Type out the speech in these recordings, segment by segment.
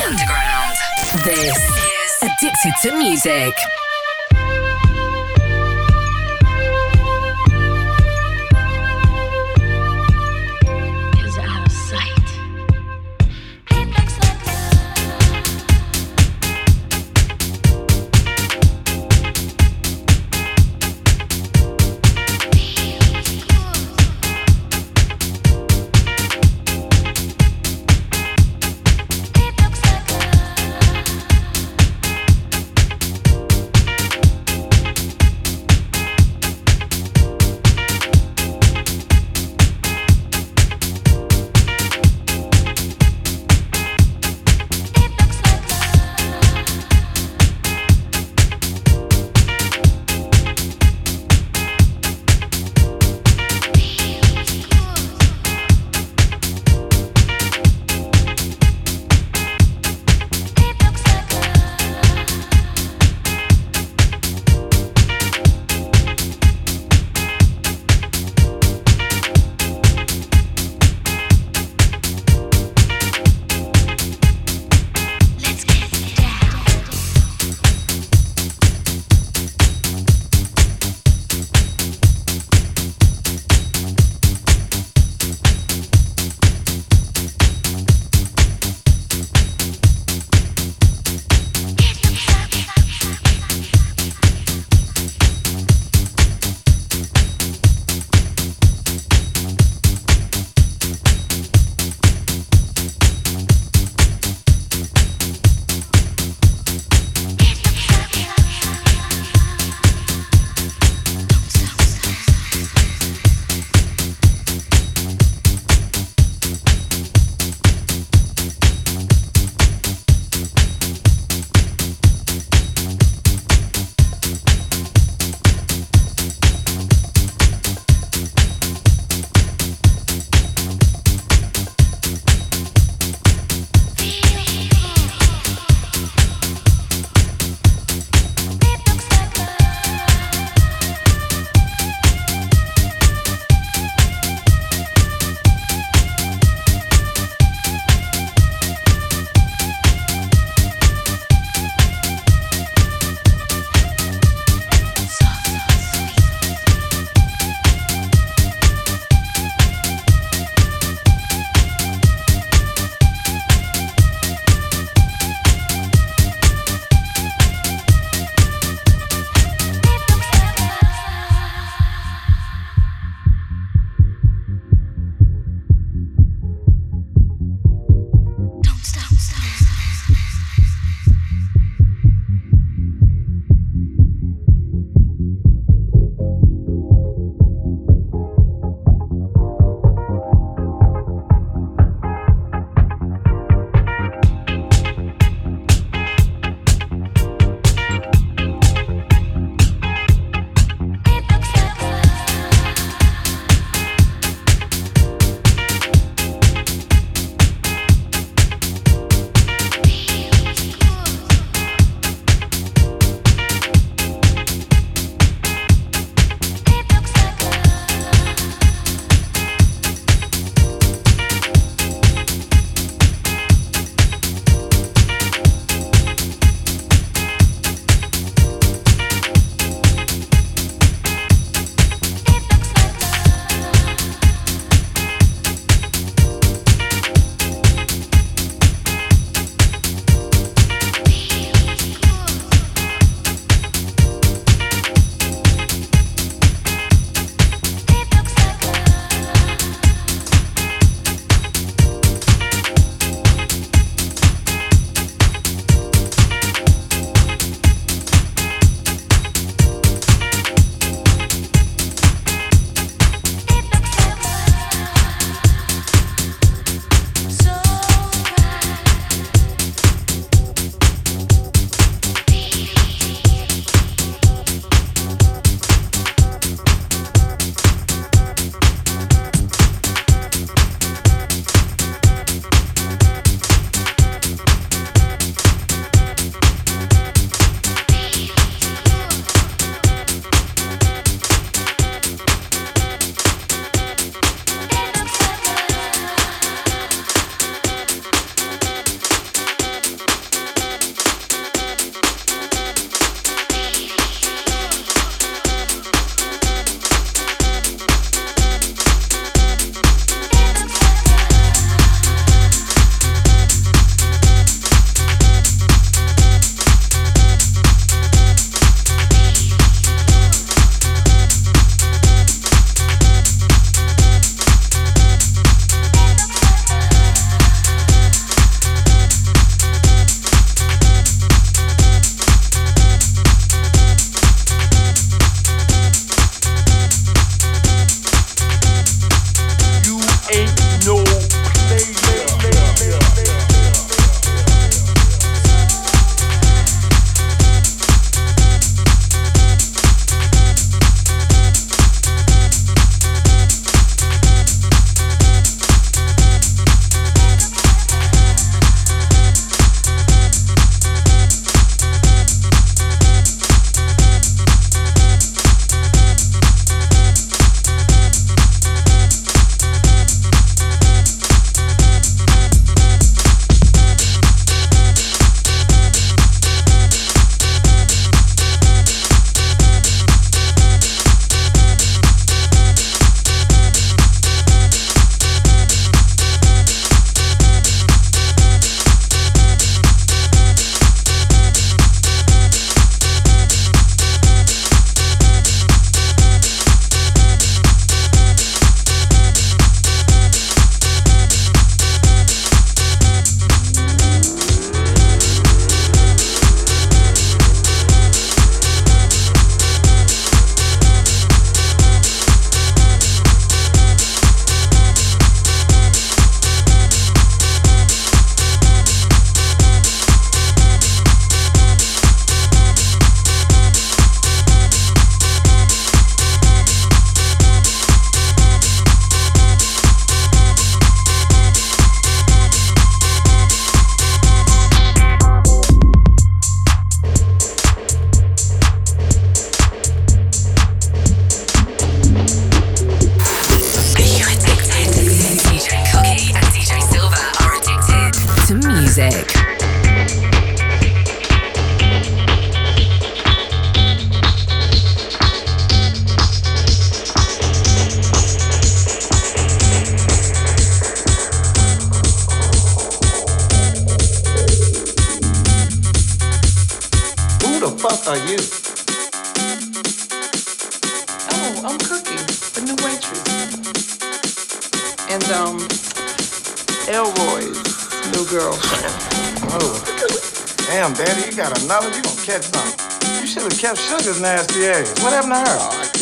underground. This is Addicted to Music.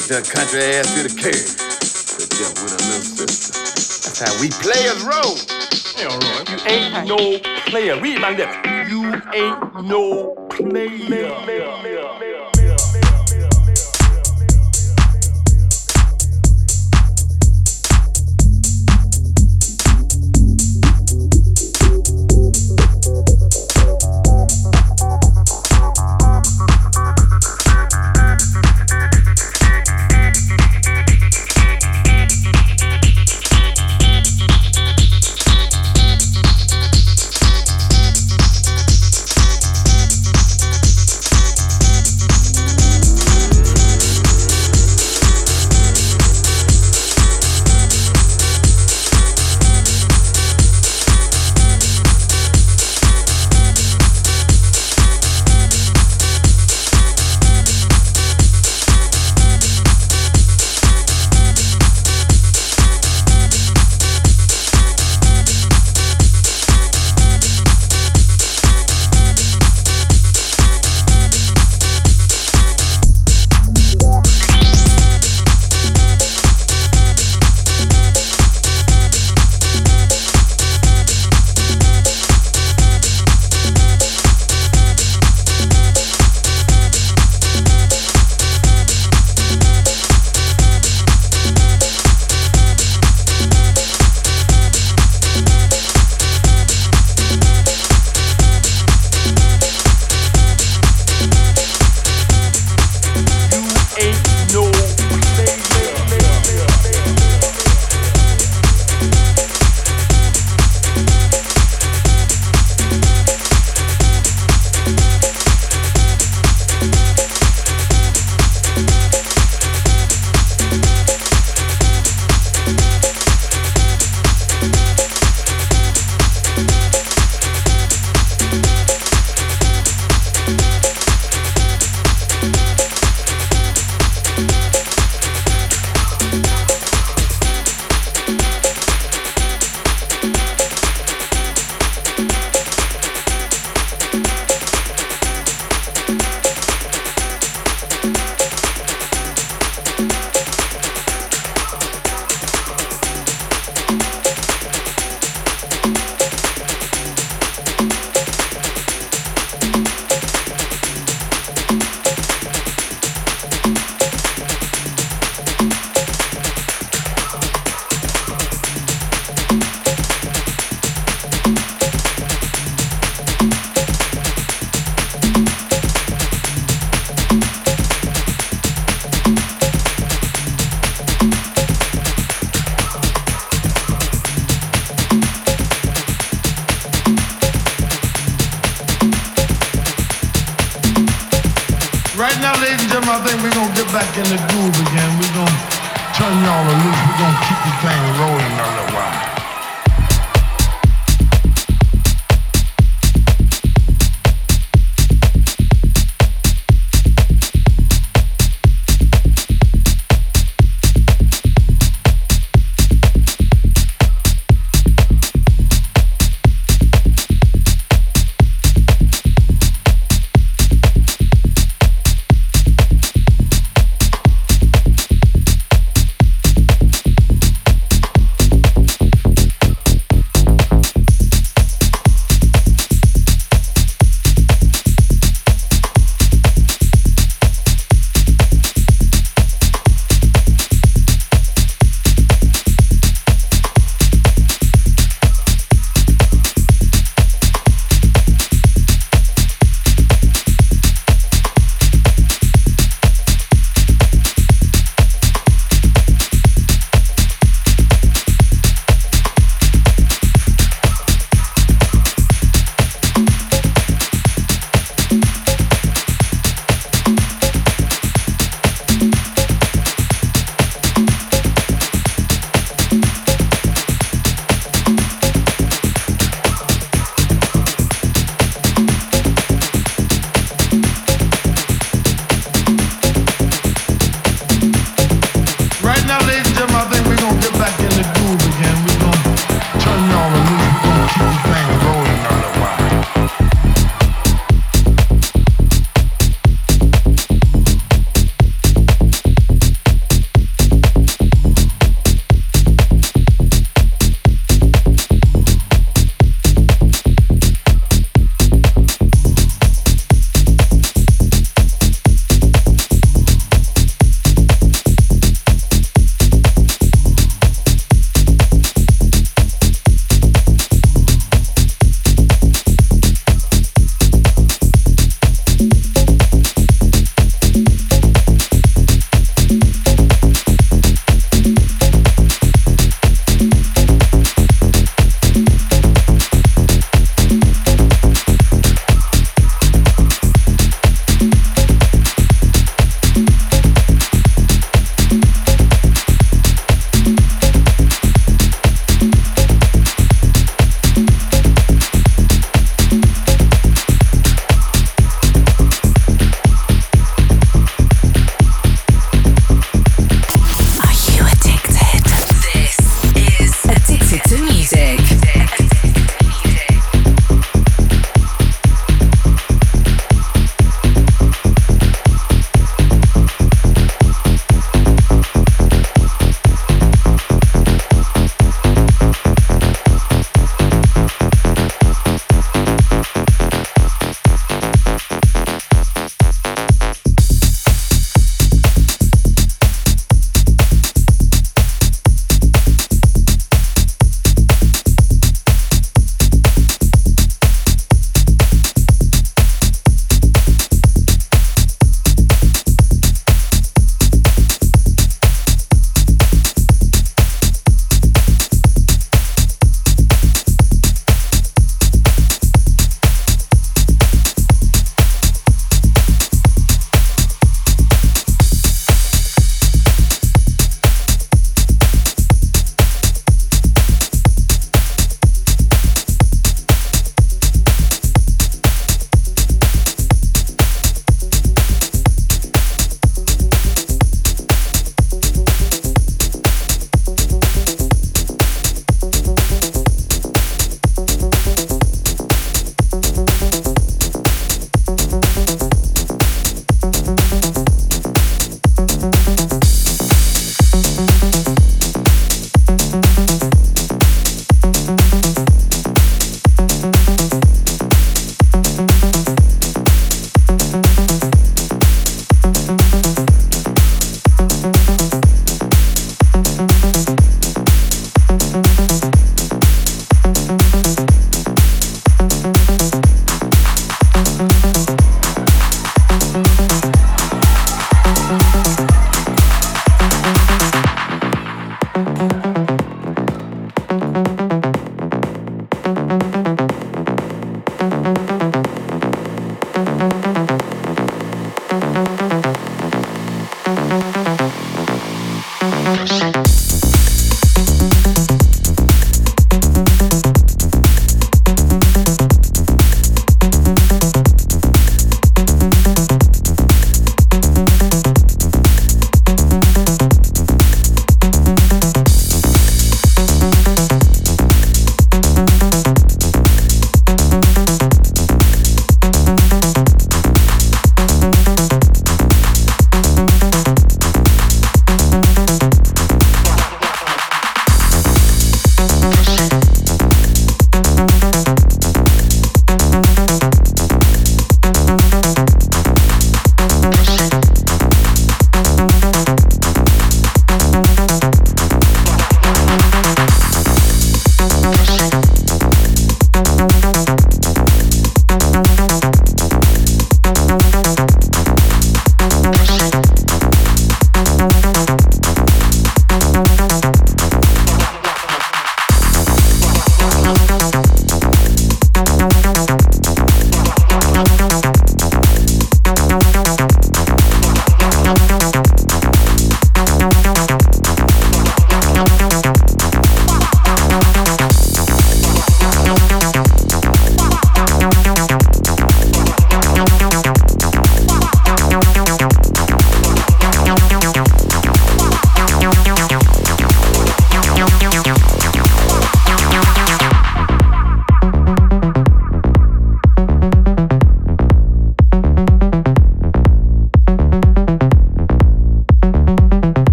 Kicked her country ass to the curb. Hooked up with her little sister. That's how we players roll. Elroy, you ain't no player. Read my lips. You ain't no player. in the groove.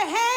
say, hey.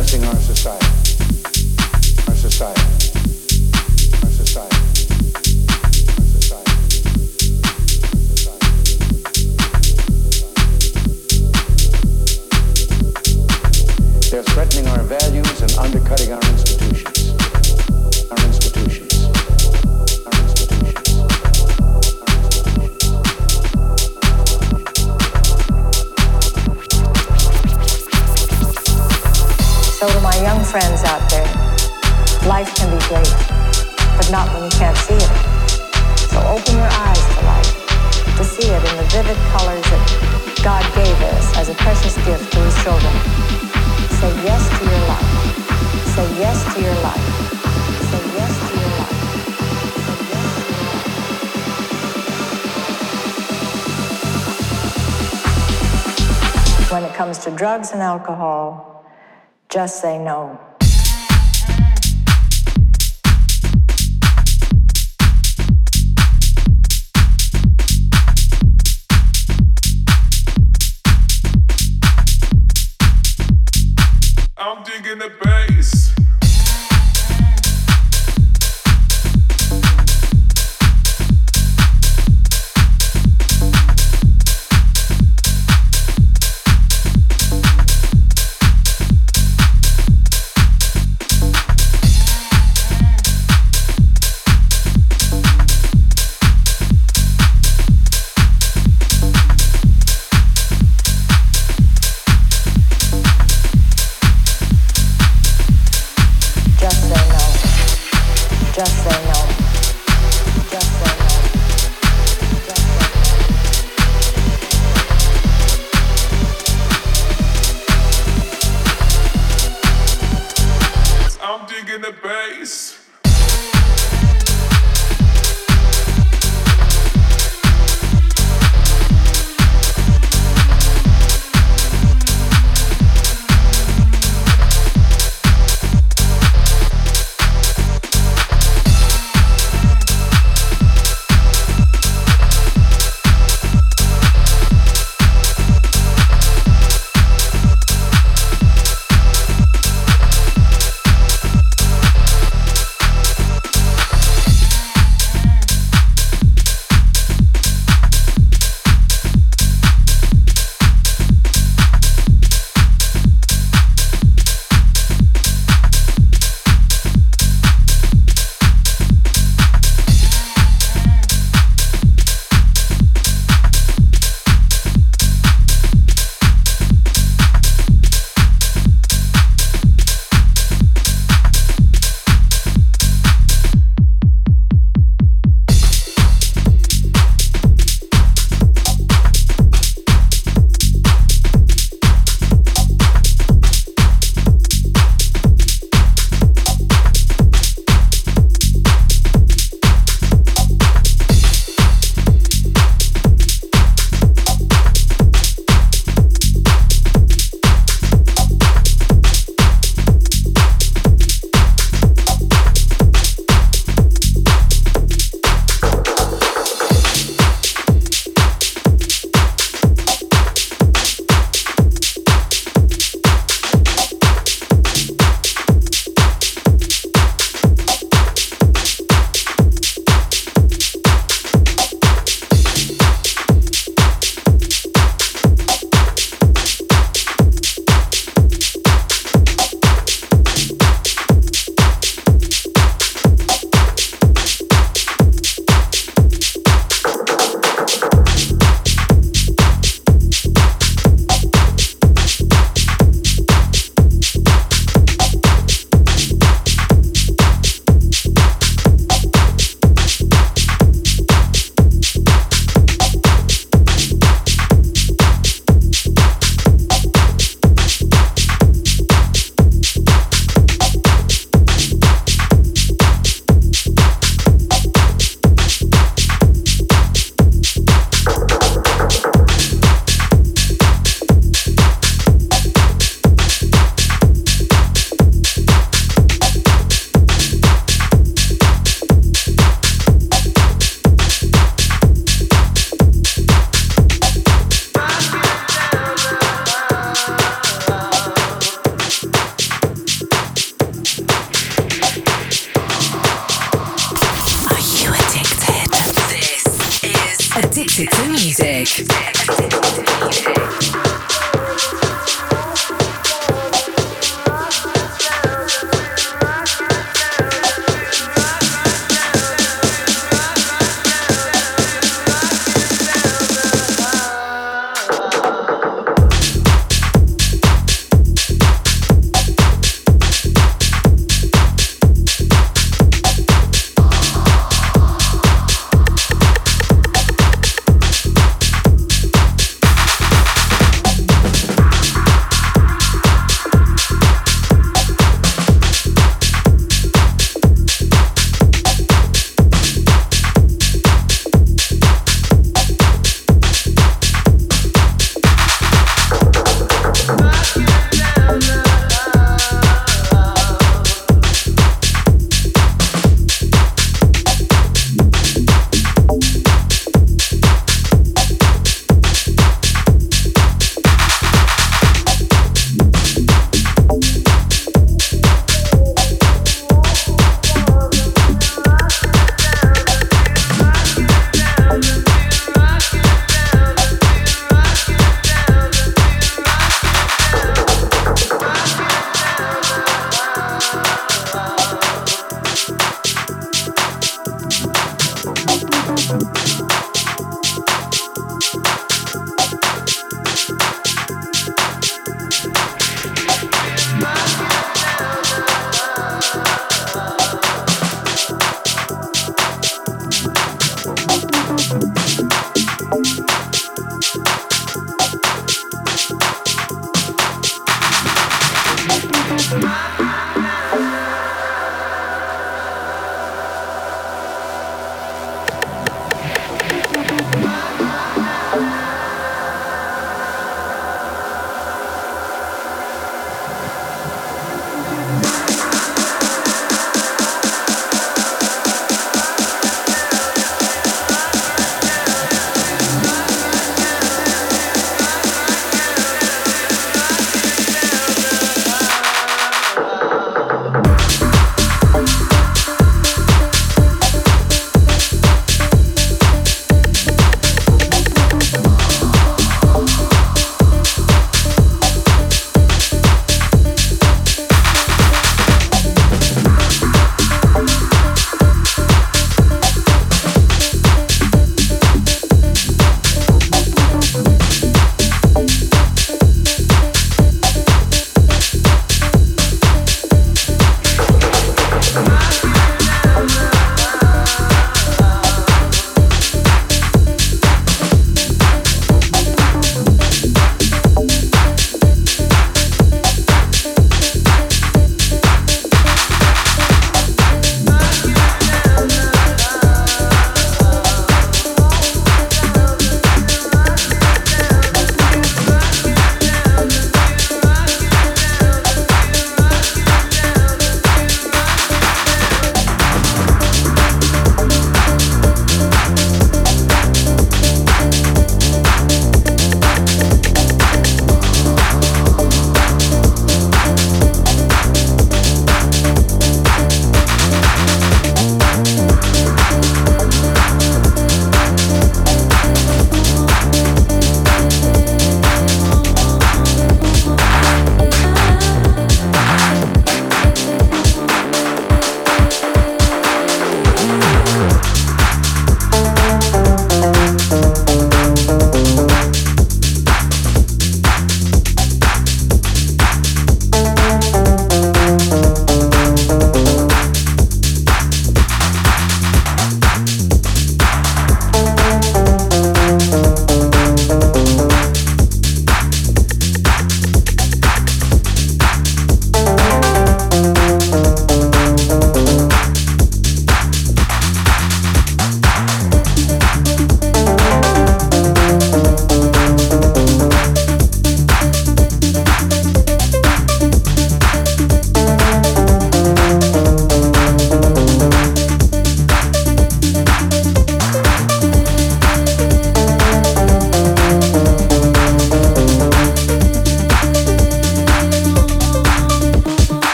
menacing our society. alcohol, just say no. I'm digging the bass. just say no.